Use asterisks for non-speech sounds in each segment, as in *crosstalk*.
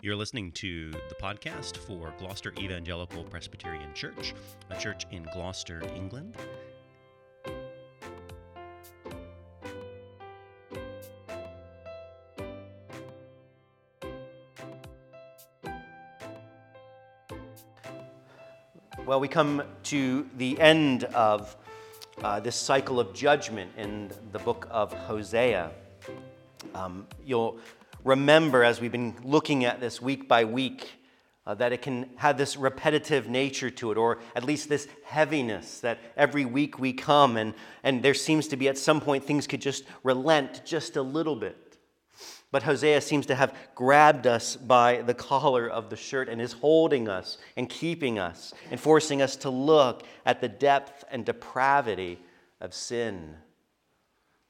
You're listening to the podcast for Gloucester Evangelical Presbyterian Church, a church in Gloucester, England. Well, we come to the end of uh, this cycle of judgment in the book of Hosea. Um, you'll remember as we've been looking at this week by week uh, that it can have this repetitive nature to it, or at least this heaviness that every week we come and, and there seems to be at some point things could just relent just a little bit. But Hosea seems to have grabbed us by the collar of the shirt and is holding us and keeping us and forcing us to look at the depth and depravity of sin.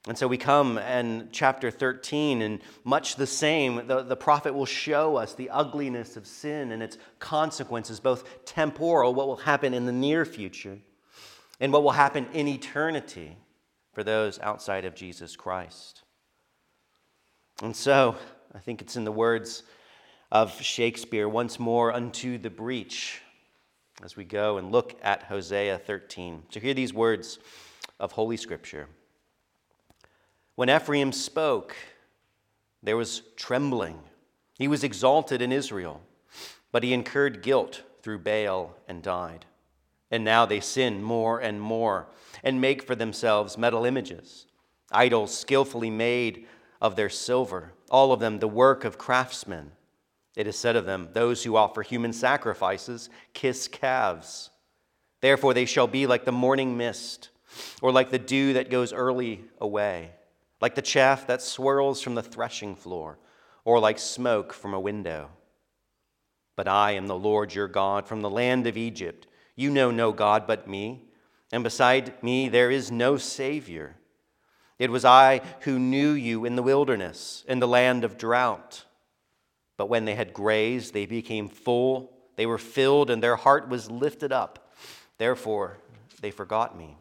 And so we come in chapter 13, and much the same, the, the prophet will show us the ugliness of sin and its consequences, both temporal, what will happen in the near future, and what will happen in eternity for those outside of Jesus Christ. And so, I think it's in the words of Shakespeare once more unto the breach as we go and look at Hosea 13. So, hear these words of Holy Scripture. When Ephraim spoke, there was trembling. He was exalted in Israel, but he incurred guilt through Baal and died. And now they sin more and more and make for themselves metal images, idols skillfully made of their silver, all of them the work of craftsmen. It is said of them, Those who offer human sacrifices kiss calves. Therefore they shall be like the morning mist, or like the dew that goes early away like the chaff that swirls from the threshing floor, or like smoke from a window. But I am the Lord your God from the land of Egypt. You know no God but me, and beside me there is no Savior. It was I who knew you in the wilderness, in the land of drought. But when they had grazed, they became full, they were filled, and their heart was lifted up. Therefore, they forgot me.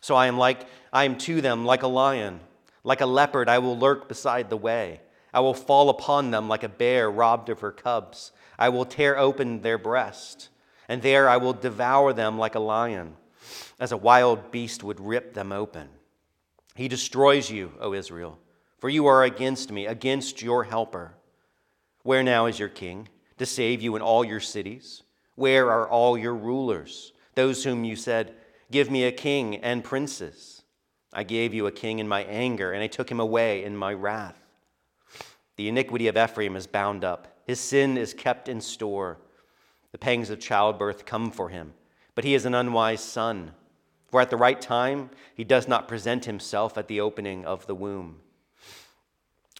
So I am like I am to them like a lion. Like a leopard, I will lurk beside the way. I will fall upon them like a bear robbed of her cubs. I will tear open their breast, and there I will devour them like a lion, as a wild beast would rip them open. He destroys you, O Israel, for you are against me, against your helper. Where now is your king to save you in all your cities? Where are all your rulers, those whom you said, Give me a king and princes? I gave you a king in my anger, and I took him away in my wrath. The iniquity of Ephraim is bound up, his sin is kept in store. The pangs of childbirth come for him, but he is an unwise son. For at the right time he does not present himself at the opening of the womb.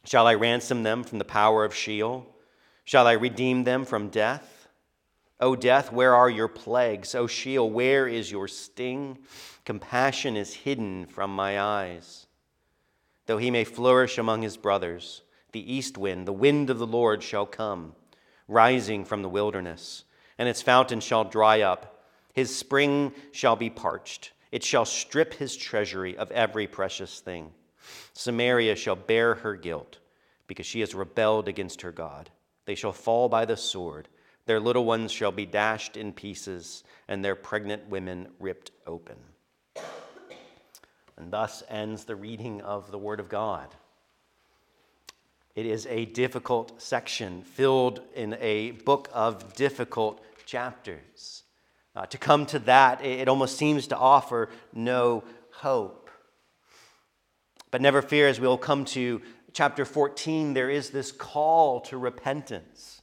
Shall I ransom them from the power of Sheol? Shall I redeem them from death? O death, where are your plagues? O Sheol, where is your sting? Compassion is hidden from my eyes. Though he may flourish among his brothers, the east wind, the wind of the Lord shall come, rising from the wilderness, and its fountain shall dry up. His spring shall be parched. It shall strip his treasury of every precious thing. Samaria shall bear her guilt, because she has rebelled against her God. They shall fall by the sword. Their little ones shall be dashed in pieces, and their pregnant women ripped open. And thus ends the reading of the Word of God. It is a difficult section filled in a book of difficult chapters. Uh, to come to that, it almost seems to offer no hope. But never fear, as we'll come to chapter 14, there is this call to repentance.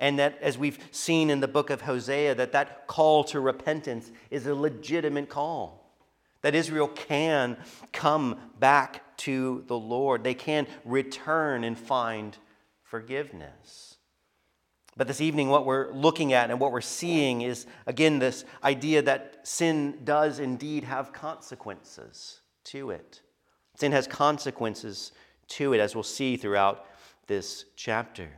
And that, as we've seen in the book of Hosea, that that call to repentance is a legitimate call that Israel can come back to the Lord. They can return and find forgiveness. But this evening, what we're looking at and what we're seeing is, again, this idea that sin does indeed have consequences to it. Sin has consequences to it, as we'll see throughout this chapter.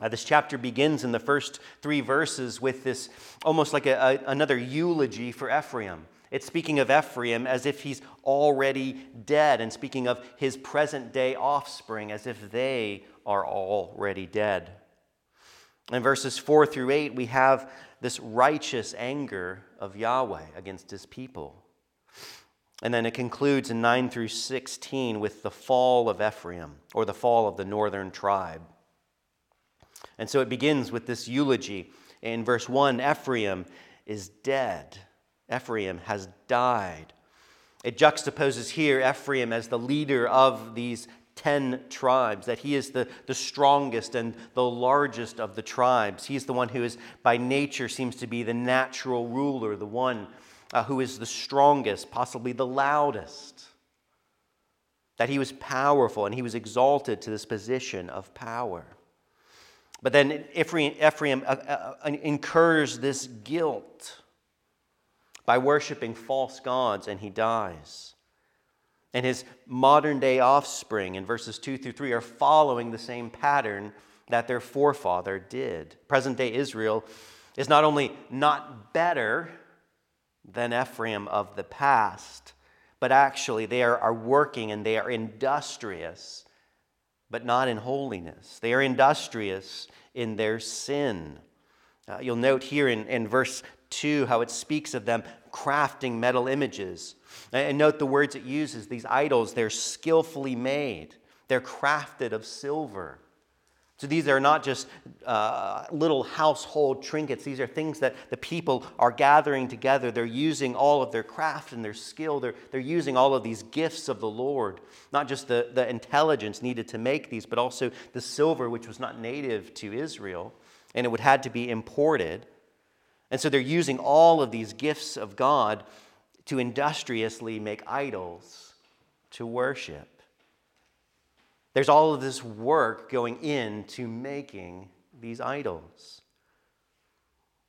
Uh, this chapter begins in the first three verses with this almost like a, a, another eulogy for Ephraim. It's speaking of Ephraim as if he's already dead, and speaking of his present day offspring as if they are already dead. In verses 4 through 8, we have this righteous anger of Yahweh against his people. And then it concludes in 9 through 16 with the fall of Ephraim, or the fall of the northern tribe. And so it begins with this eulogy. In verse 1, Ephraim is dead. Ephraim has died. It juxtaposes here Ephraim as the leader of these 10 tribes, that he is the, the strongest and the largest of the tribes. He's the one who is, by nature, seems to be the natural ruler, the one uh, who is the strongest, possibly the loudest. That he was powerful and he was exalted to this position of power. But then Ephraim, Ephraim uh, uh, uh incurs this guilt by worshiping false gods and he dies. And his modern day offspring in verses 2 through 3 are following the same pattern that their forefather did. Present day Israel is not only not better than Ephraim of the past, but actually they are, are working and they are industrious, but not in holiness. They are industrious in their sin. Uh, you'll note here in, in verse 2 how it speaks of them crafting metal images. And note the words it uses these idols, they're skillfully made, they're crafted of silver. So these are not just uh, little household trinkets. These are things that the people are gathering together. They're using all of their craft and their skill. They're, they're using all of these gifts of the Lord, not just the, the intelligence needed to make these, but also the silver, which was not native to Israel, and it would had to be imported. And so they're using all of these gifts of God to industriously make idols to worship. There's all of this work going into making these idols.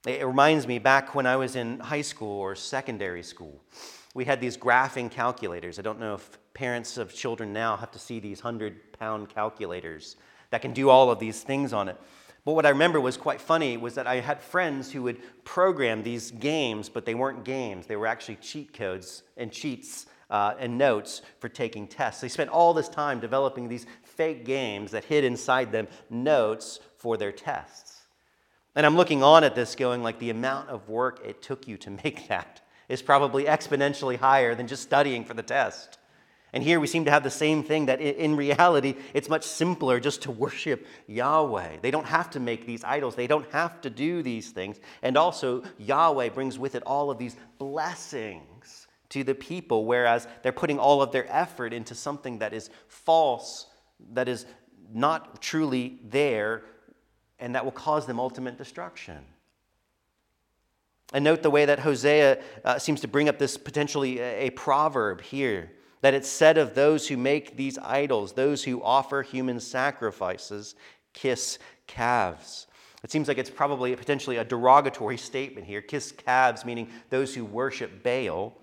It reminds me back when I was in high school or secondary school, we had these graphing calculators. I don't know if parents of children now have to see these 100 pound calculators that can do all of these things on it. But what I remember was quite funny was that I had friends who would program these games, but they weren't games. They were actually cheat codes and cheats uh, and notes for taking tests. They spent all this time developing these fake games that hid inside them notes for their tests. And I'm looking on at this going like the amount of work it took you to *laughs* make that is probably exponentially higher than just studying for the test. And here we seem to have the same thing that in reality, it's much simpler just to worship Yahweh. They don't have to make these idols, they don't have to do these things. And also, Yahweh brings with it all of these blessings to the people, whereas they're putting all of their effort into something that is false, that is not truly there, and that will cause them ultimate destruction. And note the way that Hosea uh, seems to bring up this potentially a, a proverb here that it's said of those who make these idols, those who offer human sacrifices, kiss calves. It seems like it's probably potentially a derogatory statement here. Kiss calves, meaning those who worship Baal.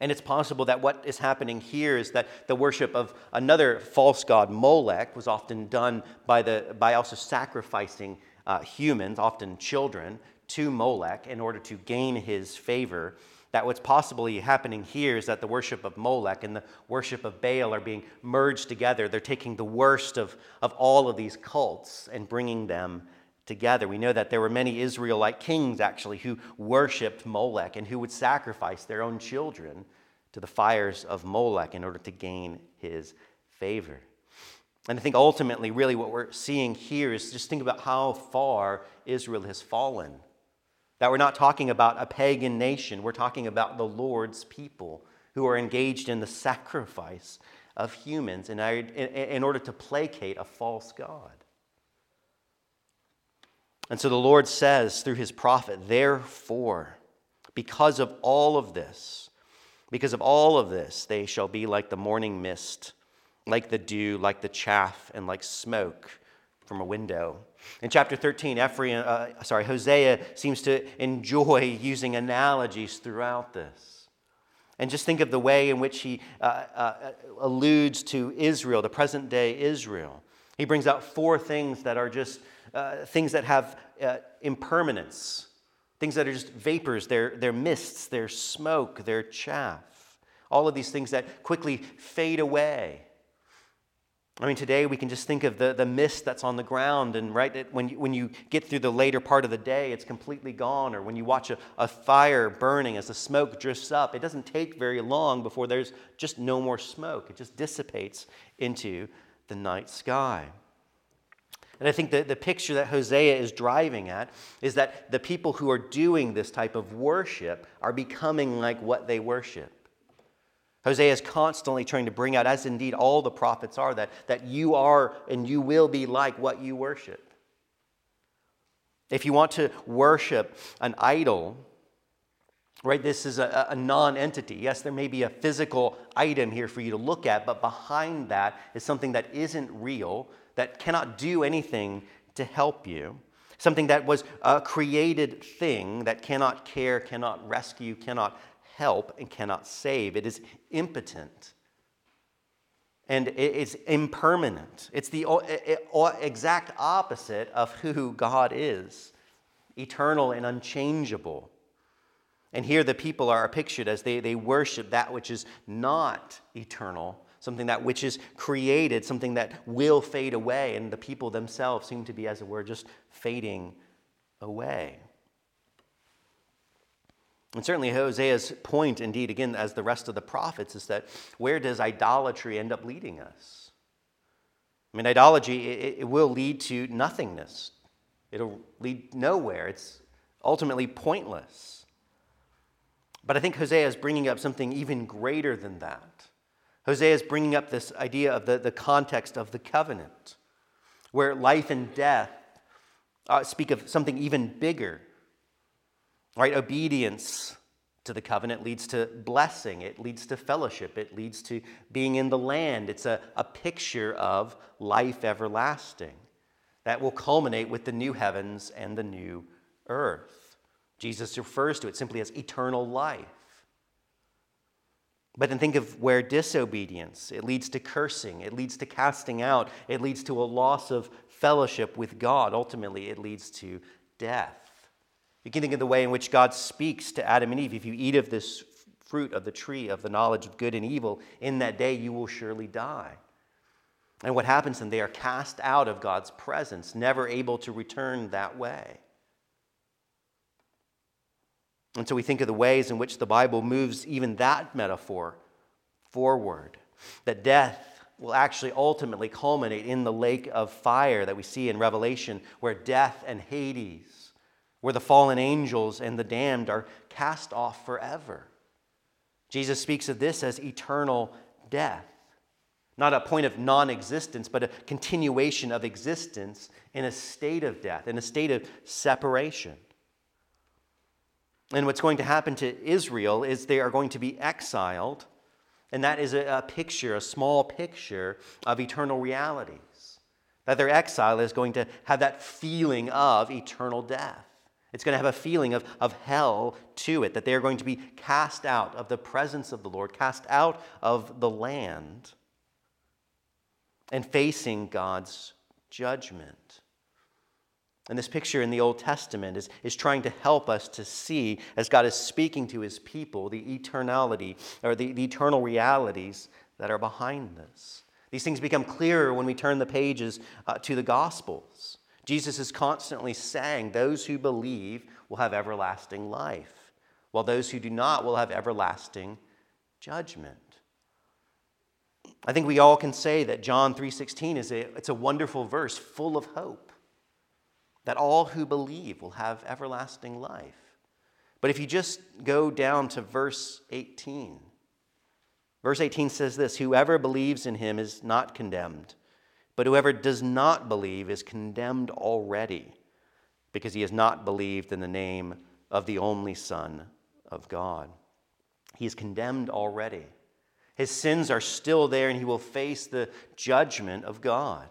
And it's possible that what is happening here is that the worship of another false god, Molech, was often done by, the, by also sacrificing uh, humans, often children, to Molech in order to gain his favor that what's possibly happening here is that the worship of Molech and the worship of Baal are being merged together. They're taking the worst of, of all of these cults and bringing them together. We know that there were many Israelite kings actually who worshiped Molech and who would sacrifice their own children to the fires of Molech in order to gain his favor. And I think ultimately, really, what we're seeing here is just think about how far Israel has fallen that we're not talking about a pagan nation, we're talking about the Lord's people who are engaged in the sacrifice of humans in, in order to placate a false God. And so the Lord says through his prophet, therefore, because of all of this, because of all of this, they shall be like the morning mist, like the dew, like the chaff, and like smoke from a window. In chapter 13, Ephraim, uh, sorry, Hosea seems to enjoy *laughs* using analogies throughout this. And just think of the way in which he uh, uh, alludes to Israel, the present day Israel. He brings out four things that are just uh, things that have uh, impermanence, things that are just vapors, they're, they're mists, they're smoke, they're chaff. All of these things that quickly fade away. I mean, today we can just think of the, the mist that's on the ground, and right it, when, you, when you get through the later part of the day, it's completely gone. Or when you watch a, a fire burning as the smoke drifts up, it doesn't take very long before there's just no more smoke. It just dissipates into the night sky. And I think that the picture that Hosea is driving at is that the people who are doing this type of worship are becoming like what they worship. Hosea is constantly trying to bring out, as indeed all the prophets are, that, that you are and you will be like what you worship. If you want to worship an idol, right, this is a, a non entity. Yes, there may be a physical item here for you to look at, but behind that is something that isn't real, that cannot do anything to help you. Something that was a created thing that cannot care, cannot rescue, cannot help and cannot save. It is impotent. And it is impermanent. It's the exact opposite of who God is eternal and unchangeable. And here the people are pictured as they, they worship that which is not eternal, something that which is created, something that will fade away. And the people themselves seem to be, as it were, just fading away. And certainly Hosea's point, indeed, again, as the rest of the prophets, is that where does idolatry end up leading us? I mean, idolatry, it, it will lead to nothingness. It'll lead nowhere. It's ultimately pointless. But I think Hosea is bringing up something even greater than that. Hosea is bringing up this idea of the, the context of the covenant, where life and death uh, speak of something even bigger Right? Obedience to the covenant leads to blessing, it leads to fellowship, it leads to being in the land. It's a, a picture of life everlasting that will culminate with the new heavens and the new earth. Jesus refers to it simply as eternal life. But then think of where disobedience, it leads to cursing, it leads to casting out, it leads to a loss of fellowship with God. Ultimately, it leads to death. You can think of the way in which God speaks to Adam and Eve. If you eat of this fruit of the tree of the knowledge of good and evil, in that day you will surely die. And what happens then? They are cast out of God's presence, never able to return that way. And so we think of the ways in which the Bible moves even that metaphor forward that death will actually ultimately culminate in the lake of fire that we see in Revelation, where death and Hades where the fallen angels and the damned are cast off forever. Jesus speaks of this as eternal death. Not a point of non existence, but a continuation of existence in a state of death, in a state of separation. And what's going to happen to Israel is they are going to be exiled, and that is a, a picture, a small picture of eternal realities. That their exile is going to have that feeling of eternal death. It's going to have a feeling of, of hell to it, that they are going to be cast out of the presence of the Lord, cast out of the land, and facing God's judgment. And this picture in the Old Testament is, is trying to help us to see, as God is speaking to his people, the eternality or the, the eternal realities that are behind this. These things become clearer when we turn the pages uh, to the Gospels. Jesus is constantly saying those who believe will have everlasting life, while those who do not will have everlasting judgment. I think we all can say that John 3:16 is a, it's a wonderful verse full of hope that all who believe will have everlasting life. But if you just go down to verse 18, verse 18 says this, whoever believes in him is not condemned but whoever does not believe is condemned already, because he has not believed in the name of the only Son of God. He is condemned already. His sins are still there, and he will face the judgment of God.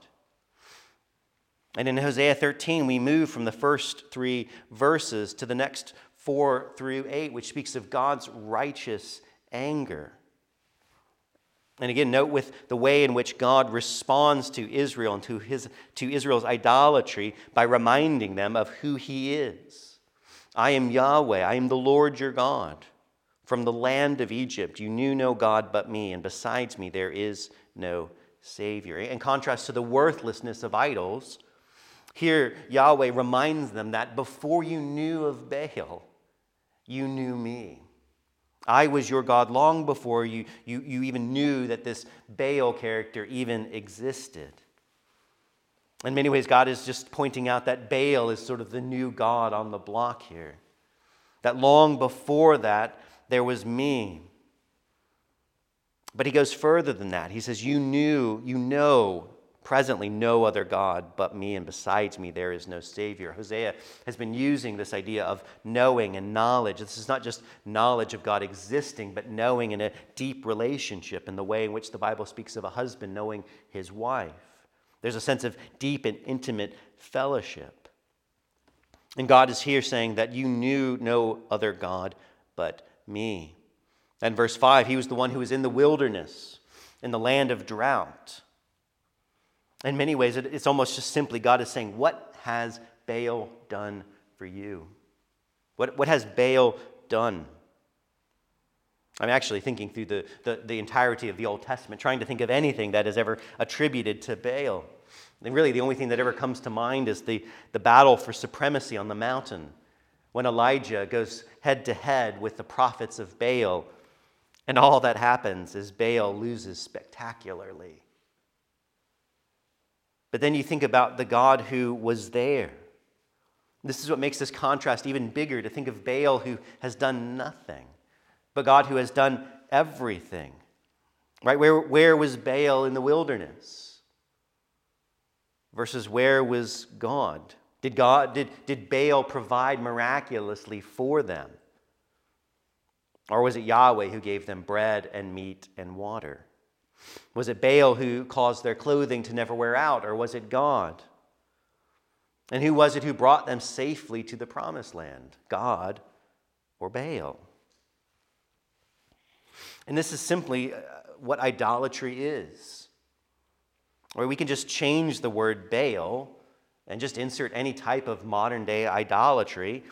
And in Hosea 13, we move from the first three verses to the next four through eight, which speaks of God's righteous anger. And again, note with the way in which God responds to Israel and to, his, to Israel's idolatry by reminding them of who he is. I am Yahweh, I am the Lord your God. From the land of Egypt, you knew no God but me, and besides me, there is no Savior. In contrast to the worthlessness of idols, here Yahweh reminds them that before you knew of Baal, you knew me. I was your God long before you, you, you even knew that this Baal character even existed. In many ways, God is just pointing out that Baal is sort of the new God on the block here. That long before that, there was me. But he goes further than that. He says, You knew, you know presently no other God but me, and besides me there is no Savior. Hosea has been using this idea of knowing and knowledge. This is not just knowledge of God existing, but knowing in a deep relationship in the way in which the Bible speaks of a husband knowing his wife. There's a sense of deep and intimate fellowship. And God is here saying that you knew no other God but me. And verse 5, he was the one who was in the wilderness, in the land of drought. In many ways, it's almost just simply God is saying, What has Baal done for you? What, what has Baal done? I'm actually thinking through the, the, the, entirety of the Old Testament, trying to think of anything that is ever attributed to Baal. And really, the only thing that ever comes to mind is the, the battle for supremacy on the mountain when Elijah goes head to head with the prophets of Baal. And all that happens is Baal loses spectacularly. But then you think about the God who was there. This is what makes this contrast even bigger to think of Baal who has done nothing, but God who has done everything. Right? Where, where was Baal in the wilderness? Versus where was God? Did, God did, did Baal provide miraculously for them? Or was it Yahweh who gave them bread and meat and water? Was it Baal who caused their clothing to never wear out, or was it God? And who was it who brought them safely to the promised land? God or Baal? And this is simply uh, what idolatry is. Or we can just change the word Baal and just insert any type of modern day idolatry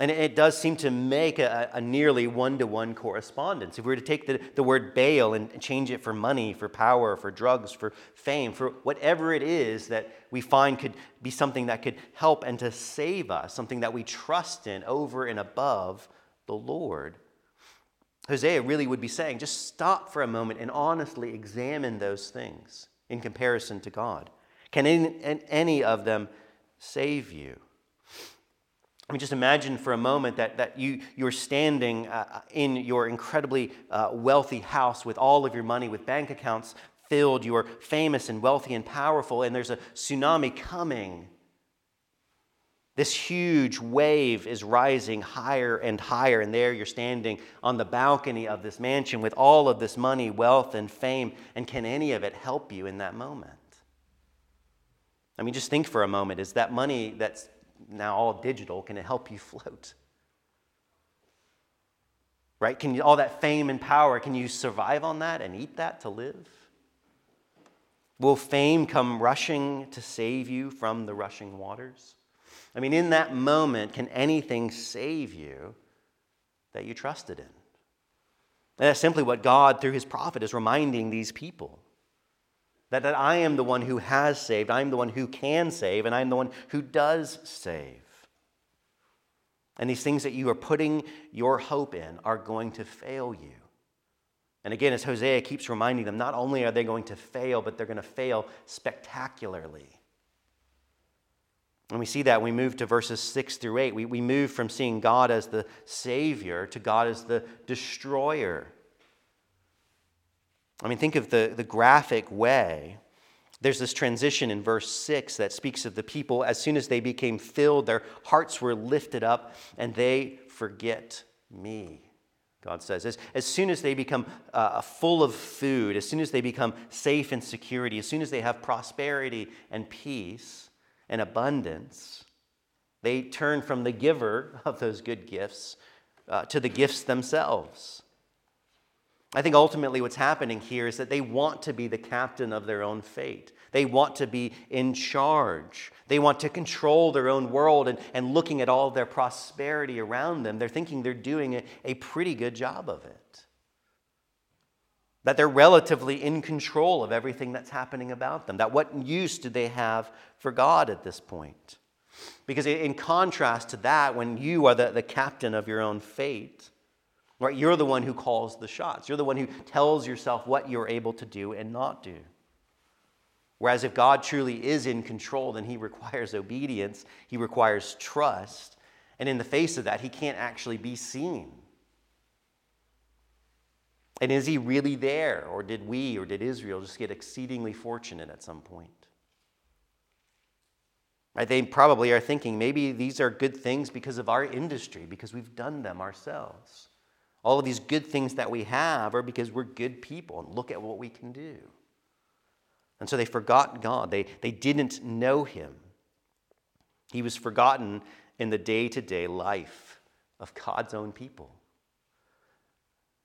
and it does seem to make a, a nearly one to one correspondence. If we were to take the, the word Baal and change it for money, for power, for drugs, for fame, for whatever it is that we find could be something that could help and to save us, something that we trust in over and above the Lord, Hosea really would be saying just stop for a moment and honestly examine those things in comparison to God. Can any, any of them save you? Mean, just imagine for a moment that, that you, you're standing uh, in your incredibly uh, wealthy house with all of your money, with bank accounts filled. You are famous and wealthy and powerful, and there's a tsunami coming. This huge wave is rising higher and higher, and there you're standing on the balcony of this mansion with all of this money, wealth, and fame. And can any of it help you in that moment? I mean, just think for a moment is that money that's now all digital, can it help you *laughs* float? Right? Can you, all that fame and power, can you survive on that and eat that to live? Will fame come rushing to save you from the rushing waters? I mean, in that moment, can anything save you that you trusted in? And that's simply what God, through his prophet, is reminding these people. That, that I am the one who has saved, I am the one who can save, and I am the one who does save. And these things that you are putting your hope in are going to fail you. And again, as Hosea keeps reminding them, not only are they going to fail, but they're going to fail spectacularly. And we see that we move to verses 6 through 8. We, we move from seeing God as the Savior to God as the destroyer. I mean, think of the, the graphic way. There's this transition in verse 6 that speaks of the people. As soon as they became filled, their hearts were lifted up, and they forget me. God says, as, as soon as they become uh, full of food, as soon as they become safe and security, as soon as they have prosperity and peace and abundance, they turn from the giver of those good gifts uh, to the gifts themselves. I think ultimately what's happening here is that they want to be the captain of their own fate. They want to be in charge. They want to control their own world and, and looking at all their prosperity around them, they're thinking they're doing a, a pretty good job of it. that they're relatively in control of everything that's happening about them, that what use do they have for God at this point? Because in contrast to that, when you are the, the captain of your own fate, right, you're the one who calls the shots. You're the one who tells yourself what you're able to do and not do. Whereas if God truly is in control, then he requires obedience, he requires trust. And in the face of that, he can't actually be seen. And is he really there? Or did we or did Israel just get exceedingly fortunate at some point? Right? They probably are thinking maybe these are good things because of our industry, because we've done them ourselves. All of these good things that we have are because we're good people and look at what we can do. And so they forgot God. They, they didn't know Him. He was forgotten in the day to day life of God's own people.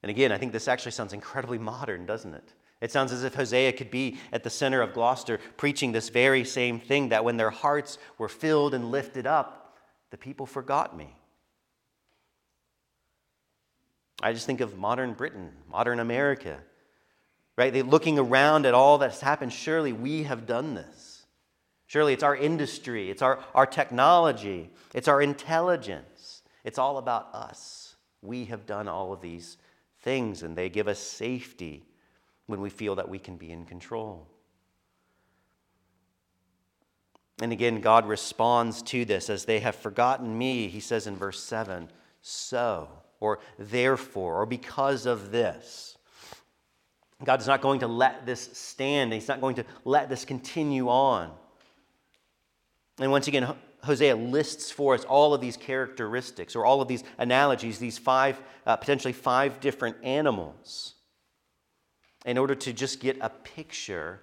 And again, I think this actually sounds incredibly modern, doesn't it? It sounds as if Hosea could be at the center of Gloucester preaching this very same thing that when their hearts were filled and lifted up, the people forgot me. I just think of modern Britain, modern America, right? They're looking around at all that's happened. Surely we have done this. Surely it's our industry, it's our, our technology, it's our intelligence. It's all about us. We have done all of these things, and they give us safety when we feel that we can be in control. And again, God responds to this as they have forgotten me, he says in verse 7 so, or therefore, or because of this. God is not going to let this stand. He's not going to let this continue on. And once again, Hosea lists for us all of these characteristics or all of these analogies, these five, uh, potentially five different animals, in order to just get a picture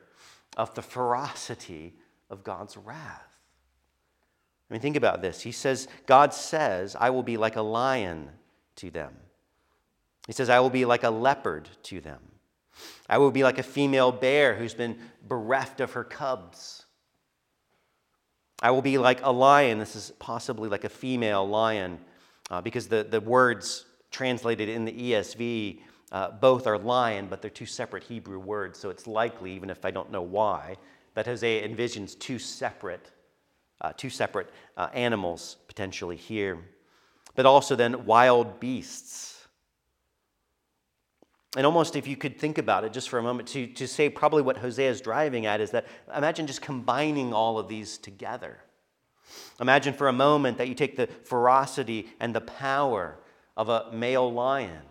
of the ferocity of God's wrath. I mean, think about this. He says, God says, I will be like a lion to them. He says, I will be like a leopard to them. I will be like a female bear who's been bereft of her cubs. I will be like a lion. This is possibly like a female lion uh, because the, the words translated in the ESV uh, both are lion, but they're two separate Hebrew words. So it's likely, even if I don't know why, that Hosea envisions two separate, uh, two separate uh, animals potentially here. But also then wild beasts. And almost if you could think about it just for a moment, to, to say probably what Hosea is driving at is that imagine just combining all of these together. Imagine for a moment that you take the ferocity and the power of a male lion.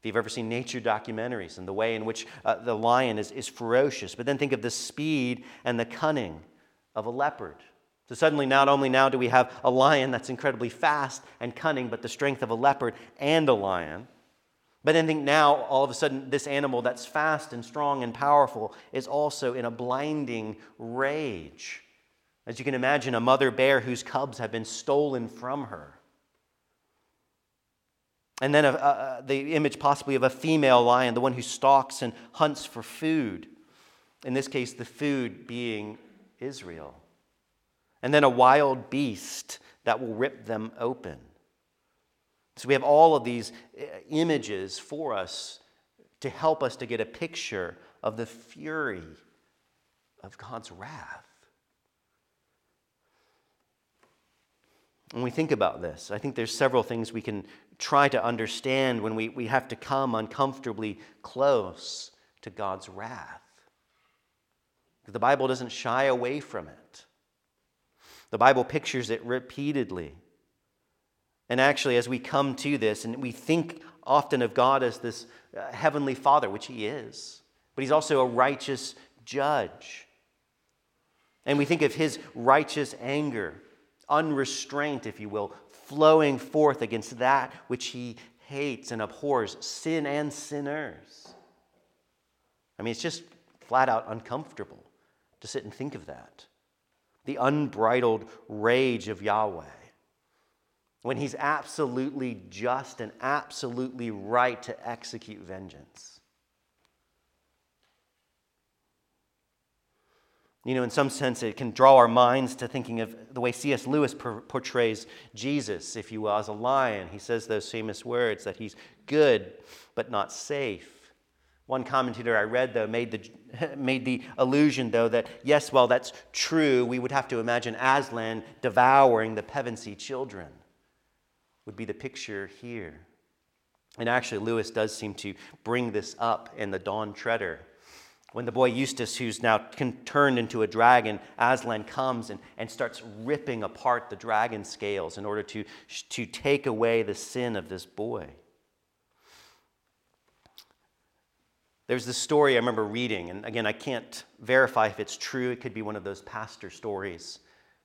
If you've ever seen nature documentaries and the way in which uh, the lion is, is ferocious, but then think of the speed and the cunning of a leopard. So suddenly, not only now do we have a lion that's incredibly fast and cunning, but the strength of a leopard and a lion. But then think now, all of a sudden, this animal that's fast and strong and powerful is also in a blinding rage. As you can imagine, a mother bear whose cubs have been stolen from her. And then a, a, the image possibly of a female lion, the one who stalks and hunts for food. In this case, the food being Israel. And then a wild beast that will rip them open. So we have all of these uh, images for us to help us to get a picture of the fury of God's wrath. When we think about this, I think there's several things we can try to understand when we, we have to come uncomfortably close to God's wrath. The Bible doesn't shy away from it. The Bible pictures it repeatedly. And actually, as we come to this, and we think often of God as this uh, heavenly Father, which He is, but He's also a righteous judge. And we think of His righteous anger, unrestraint, if you will, flowing forth against that which He hates and abhors, sin and sinners. I mean, it's just flat out uncomfortable to sit and think of that. The unbridled rage of Yahweh when he's absolutely just and absolutely right to execute vengeance. You know, in some sense, it can draw our minds to thinking of the way C.S. Lewis portrays Jesus, if you will, as a lion. He says those famous words that he's good but not safe, One commentator I read, though, made the, *laughs* made the allusion, though, that yes, while that's true, we would have to imagine Aslan devouring the Pevensie children, would be the picture here. And actually, Lewis does seem to bring this up in the Dawn Treader. When the boy Eustace, who's now turned into a dragon, Aslan comes and, and starts ripping apart the dragon scales in order to, to take away the sin of this boy. There's this story I remember reading, and again, I can't verify if it's true. It could be one of those pastor stories.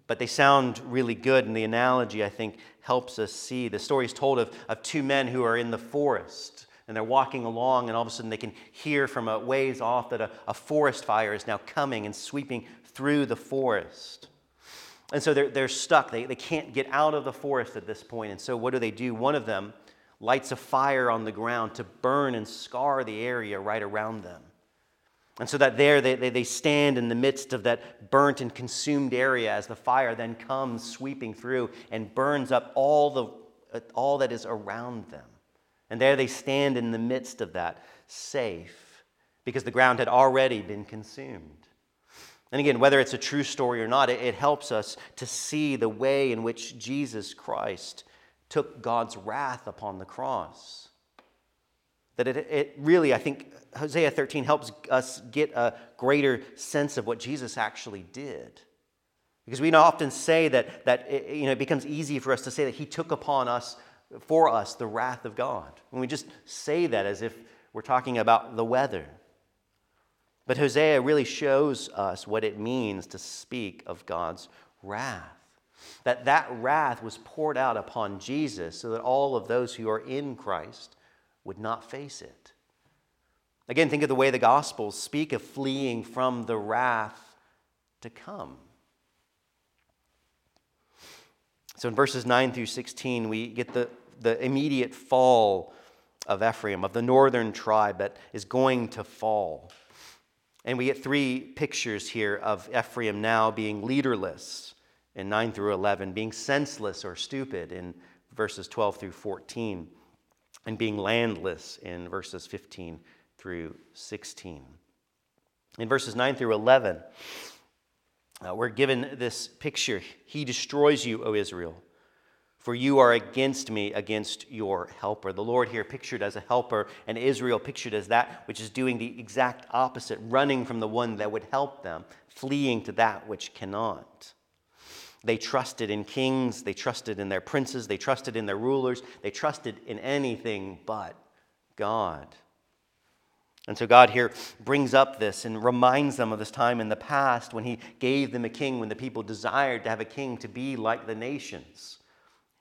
But they sound really good, and the analogy, I think, helps us see. The story is told of, of two men who are in the forest, and they're walking along, and all of a sudden they can hear from a ways off that a, a forest fire is now coming and sweeping through the forest. And so they're, they're stuck. They, they can't get out of the forest at this point. And so what do they do? One of them lights a fire on the ground to burn and scar the area right around them. And so that there they, they, they, stand in the midst of that burnt and consumed area as the fire then comes sweeping through and burns up all, the, all that is around them. And there they stand in the midst of that, safe, because the ground had already been consumed. And again, whether it's a true story or not, it, it helps us to see the way in which Jesus Christ took God's wrath upon the cross. That it, it really, I think, Hosea 13 helps us get a greater sense of what Jesus actually did. Because we often say that, that it, you know, it becomes easy for us to say that he took upon us, for us, the wrath of God. And we just say that as if we're talking about the weather. But Hosea really shows us what it means to speak of God's wrath that that wrath was poured out upon Jesus so that all of those who are in Christ would not face it. Again, think of the way the Gospels speak of fleeing from the wrath to come. So in verses 9 through 16, we get the, the immediate fall of Ephraim, of the northern tribe that is going to fall. And we get three pictures here of Ephraim now being leaderless in 9 through 11, being senseless or stupid in verses 12 through 14, and being landless in verses 15 through 16. In verses 9 through 11, uh, we're given this picture He destroys you, O Israel, for you are against me, against your helper. The Lord here pictured as a helper, and Israel pictured as that which is doing the exact opposite, running from the one that would help them, fleeing to that which cannot. They trusted in kings, they trusted in their princes, they trusted in their rulers, they trusted in anything but God. And so God here brings up this and reminds them of this time in the past when He gave them a king, when the people desired to have a king to be like the nations.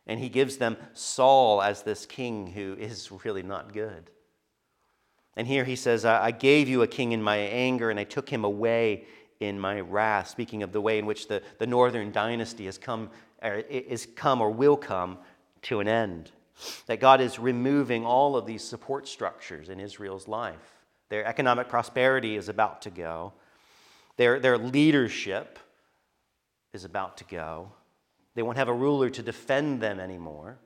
And He gives them Saul as this king who is really not good. And here He says, I gave you a king in my anger, and I took him away in my wrath, speaking of the way in which the, the northern dynasty has come, er, or is come or will come to an end. That God is removing all of these support structures in Israel's life. Their economic prosperity is about to go, their, their leadership is about to go. They won't have a ruler to defend them anymore.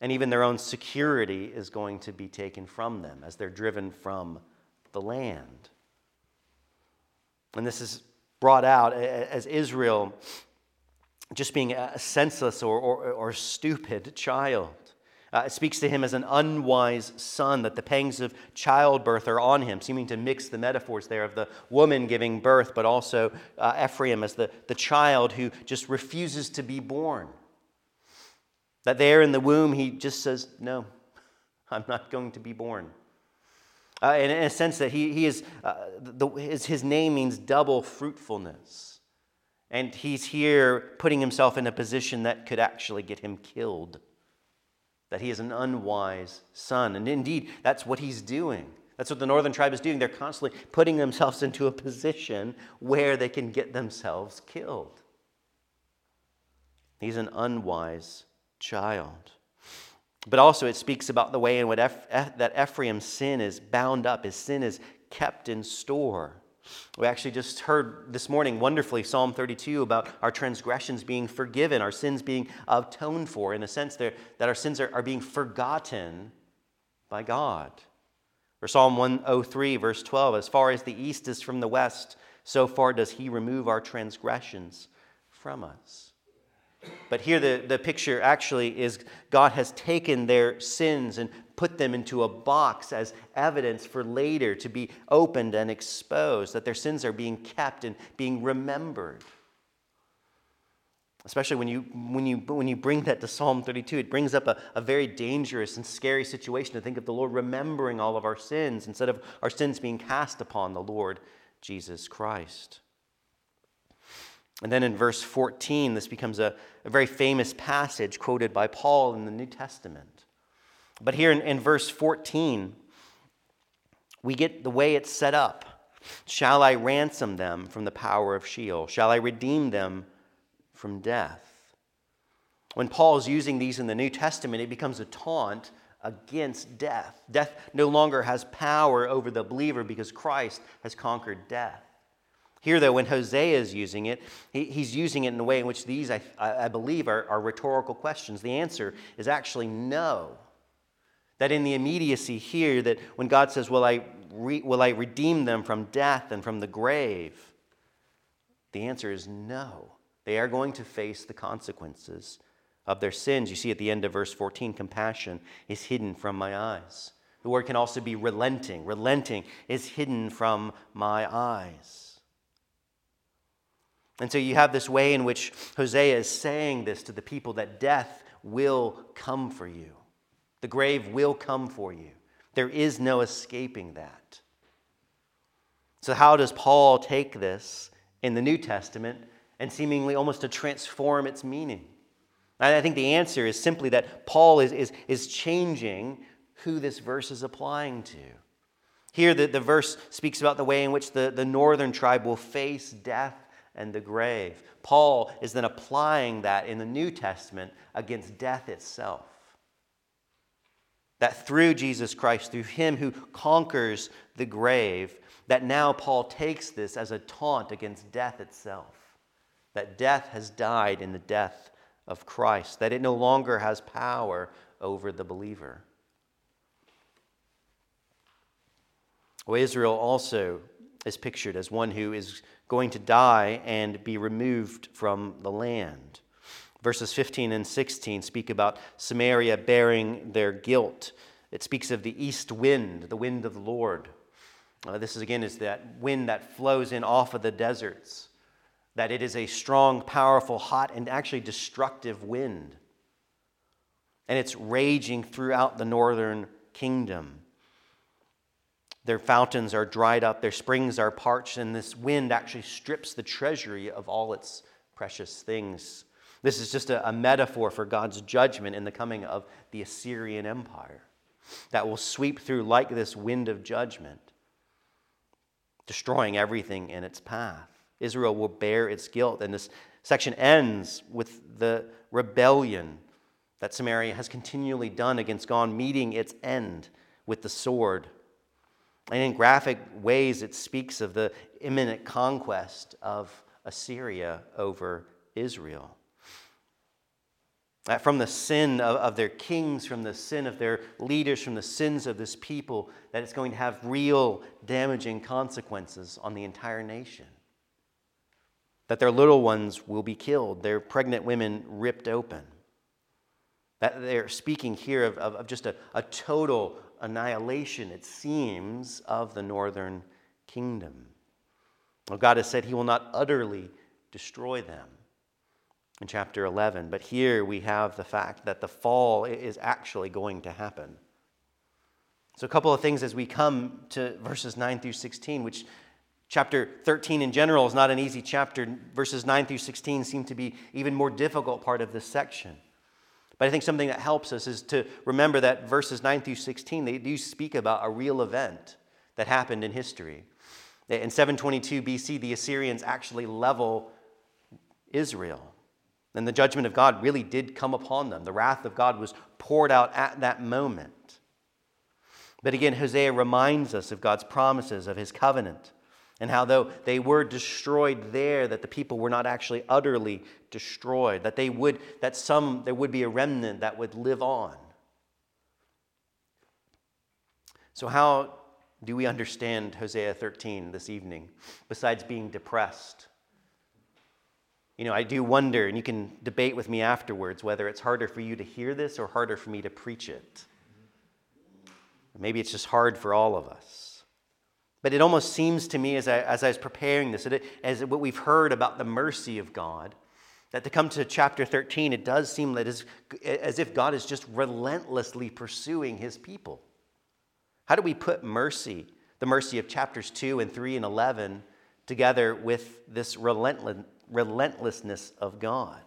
And even their own security is going to be taken from them as they're driven from the land. And this is brought out as Israel just being a senseless or, or, or stupid child. Uh, it speaks to him as an unwise son, that the pangs of childbirth are on him, seeming to mix the metaphors there of the woman giving birth, but also uh, Ephraim as the, the child who just refuses to be born. That there in the womb, he just says, No, *laughs* I'm not going to be born. Uh, in, in, a sense that he, he is, uh, the, his, his name means double fruitfulness. And he's here putting himself in a position that could actually get him killed. That he is an unwise son. And indeed, that's what he's doing. That's what the northern tribe is doing. They're constantly putting themselves into a position where they can get themselves killed. He's an unwise child. But also, it speaks about the way in which that Ephraim's sin is bound up, his sin is kept in store. We actually just heard this morning wonderfully Psalm 32 about our transgressions being forgiven, our sins being atoned for, in a sense that our sins are, being forgotten by God. Or Psalm 103, verse 12 As far as the east is from the west, so far does he remove our transgressions from us. But here, the, the picture actually is God has taken their sins and put them into a box as evidence for later to be opened and exposed, that their sins are being kept and being remembered. Especially when you, when you, when you bring that to Psalm 32, it brings up a, a very dangerous and scary situation to think of the Lord remembering all of our sins instead of our sins being cast upon the Lord Jesus Christ. And then in verse 14, this becomes a, a very famous passage quoted by Paul in the New Testament. But here in, in verse 14, we get the way it's set up. Shall I ransom them from the power of Sheol? Shall I redeem them from death? When Paul is using these in the New Testament, it becomes a taunt against death. Death no longer has power over the believer because Christ has conquered death. Here, though, when Hosea is using it, he, he's using it in a way in which these, I, I believe, are, are rhetorical questions. The answer is actually no. That in the immediacy here, that when God says, Will I, re, will I redeem them from death and from the grave? The answer is no. They are going to face the consequences of their sins. You see at the end of verse 14, compassion is hidden from my eyes. The word can also be relenting. Relenting is hidden from my eyes. And so you have this way in which Hosea is saying this to the people that death will come for you, the grave will come for you. There is no escaping that. So, how does Paul take this in the New Testament and seemingly almost to transform its meaning? And I think the answer is simply that Paul is, is, is changing who this verse is applying to. Here, the, the verse speaks about the way in which the, the northern tribe will face death and the grave. Paul is then applying that in the New Testament against death itself. That through Jesus Christ, through him who conquers the grave, that now Paul takes this as a taunt against death itself. That death has died in the death of Christ, that it no longer has power over the believer. Well, Israel also is pictured as one who is going to die and be removed from the land. Verses 15 and 16 speak about Samaria bearing their guilt. It speaks of the east wind, the wind of the Lord. Uh, this is again is that wind that flows in off of the deserts. That it is a strong, powerful, hot, and actually destructive wind. And it's raging throughout the northern kingdom. Their fountains are dried up, their springs are parched, and this wind actually strips the treasury of all its precious things. This is just a, a, metaphor for God's judgment in the coming of the Assyrian Empire that will sweep through like this wind of judgment, destroying everything in its path. Israel will bear its guilt, and this section ends with the rebellion that Samaria has continually done against God, meeting its end with the sword and in graphic ways, it speaks of the imminent conquest of Assyria over Israel. That from the sin of, of, their kings, from the sin of their leaders, from the sins of this people, that it's going to have real damaging consequences on the entire nation. That their little ones will be killed, their pregnant women ripped open. That they're speaking here of, of, of just a, a total annihilation, it seems, of the northern kingdom. Well, God has said he will not utterly destroy them in chapter 11, but here we have the fact that the fall is actually going to happen. So, a couple of things as we come to verses 9 through 16, which chapter 13 in general is not an easy chapter. Verses 9 through 16 seem to be even more difficult part of this section. But I think something that helps us is to remember that verses 9 through 16, they do speak about a real event that happened in history. In 722 BC, the Assyrians actually level Israel. And the judgment of God really did come upon them. The wrath of God was poured out at that moment. But again, Hosea reminds us of God's promises, of his covenant and how though they were destroyed there that the people were not actually utterly destroyed that they would that some there would be a remnant that would live on so how do we understand Hosea 13 this evening, besides being depressed? You know, I do wonder, and you can debate with me afterwards, whether it's harder for you to hear this or harder for me to preach it. Maybe it's just hard for all of us. But it almost seems to me as I, as I was preparing this, as what we've heard about the mercy of God, that to come to chapter 13, it does seem that as, as if God is just relentlessly pursuing his people. How do we put mercy, the mercy of chapters 2 and 3 and 11, together with this relentless, relentlessness of God?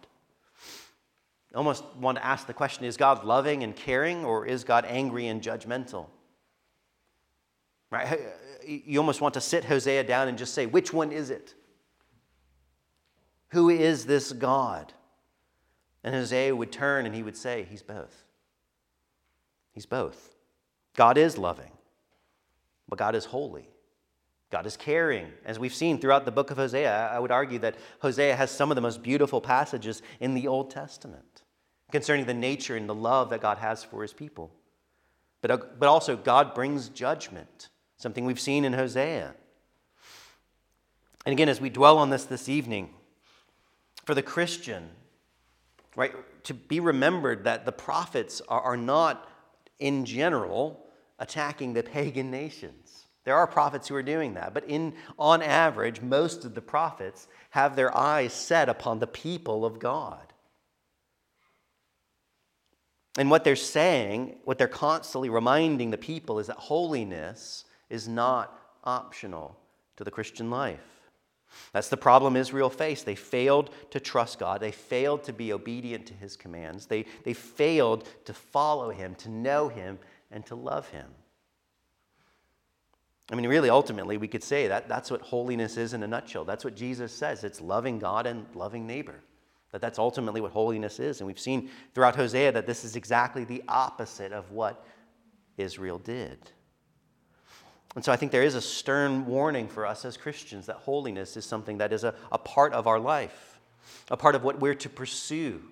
I almost want to ask the question is God loving and caring, or is God angry and judgmental? Right? You almost want to sit Hosea down and just say, which one is it? Who is this God? And Hosea would turn and he would say, He's both. He's both. God is loving, but God is holy. God is caring. As we've seen throughout the book of Hosea, I would argue that Hosea has some of the most beautiful passages in the Old Testament concerning the nature and the love that God has for his people. But, uh, but also, God brings judgment, something we've seen in Hosea. And again, as we dwell on this this evening, for the Christian, right, to be remembered that the prophets are, are not, in general, attacking the *laughs* pagan nations. There are prophets who are doing that, but in, on average, most of the prophets have their eyes set upon the people of God. And what they're saying, what they're constantly reminding the people is that holiness is not optional to the Christian life. That's the problem Israel faced. They failed to trust God. They failed to be obedient to his commands. They, they failed to follow him, to know him, and to love him. I mean, really, ultimately, we could say that that's what holiness is in a nutshell. That's what Jesus says it's loving God and loving neighbor. That that's ultimately what holiness is. And we've seen throughout Hosea that this is exactly the opposite of what Israel did. And so I think there is a stern warning for us as Christians that holiness is something that is a, a part of our life, a part of what we're to pursue.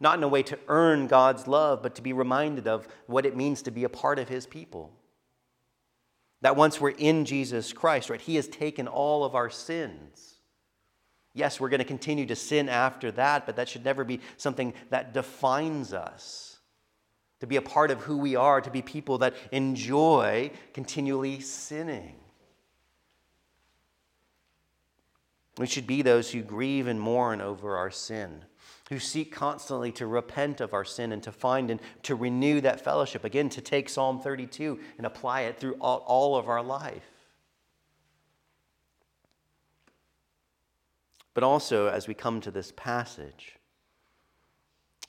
Not in a way to earn God's love, but to be reminded of what it means to be a part of His people. That once we're in Jesus Christ, right, He has taken all of our sins. Yes, we're going to continue to sin after that, but that should never be something that defines us to be a part of who we are, to be people that enjoy continually sinning. We should be those who grieve and mourn over our sin, who seek constantly to repent of our sin and to find and to renew that fellowship. Again, to take Psalm 32 and apply it through all, all of our life. But also, as we come to this passage,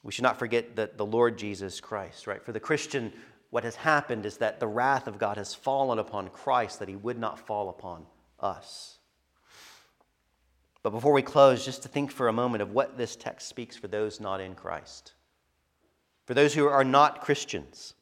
we should not forget that the Lord Jesus Christ, right? For the Christian, what has happened is that the wrath of God has fallen upon Christ that he would not fall upon us. But before we close, just to think for a moment of what this text speaks for those not in Christ, for those who are not Christians.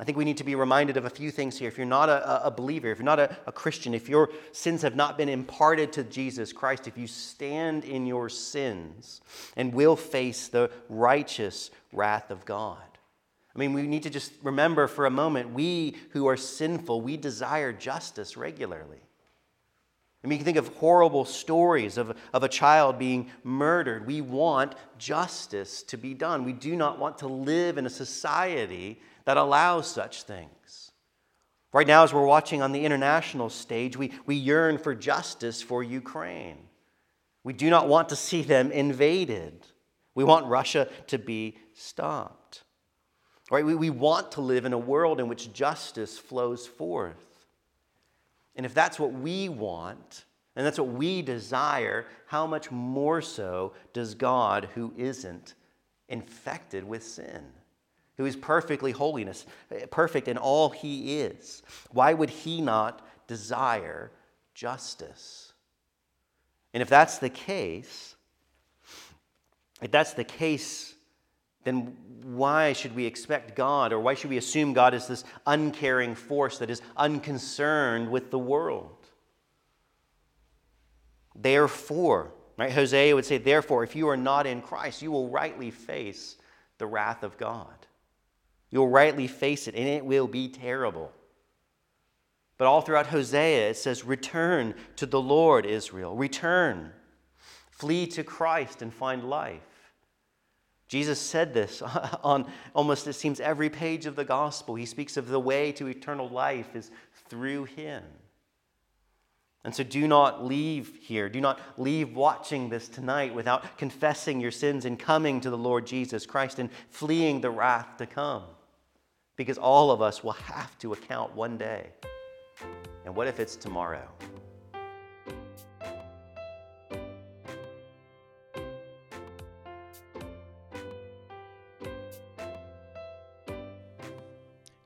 I think we need to be reminded of a few things here. If you're not a, a believer, if you're not a, a, Christian, if your sins have not been imparted to Jesus Christ, if you stand in your sins and will face the righteous wrath of God. I mean, we need to just remember for a moment we who are sinful, we desire justice regularly. I mean, you can think of horrible stories of, of a child being murdered. We want justice to be done. We do not want to live in a society that allows such things. Right now, as we're watching on the international stage, we, we yearn for justice for Ukraine. We do not want to see them invaded. We want Russia to be stopped. Right? We, we want to live in a world in which justice flows forth. And if that's what we want, and that's what we desire, how much more so does God, who isn't infected with sin? Who is perfectly holiness, perfect in all he is, why would he not desire justice? And if that's the case, if that's the case, then why should we expect God or why should we assume God is this uncaring force that is unconcerned with the world? Therefore, right? Hosea would say, therefore, if you are not in Christ, you will rightly face the wrath of God. You'll rightly face it, and it will be terrible. But all throughout Hosea, it says, Return to the Lord, Israel. Return. Flee to Christ and find life. Jesus said this *laughs* on almost, it seems, every page of the gospel. He speaks of the way to eternal life is through him. And so do not leave here. Do not leave watching this tonight without confessing your sins and coming to the Lord Jesus Christ and fleeing the wrath to come. Because all of us will have to account one day. And what if it's tomorrow?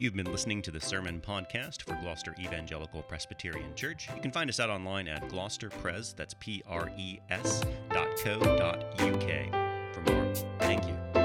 You've been listening to the Sermon Podcast for Gloucester Evangelical Presbyterian Church. You can find us out online at gloucesterpres, that's P R E S dot co dot UK for more. Thank you.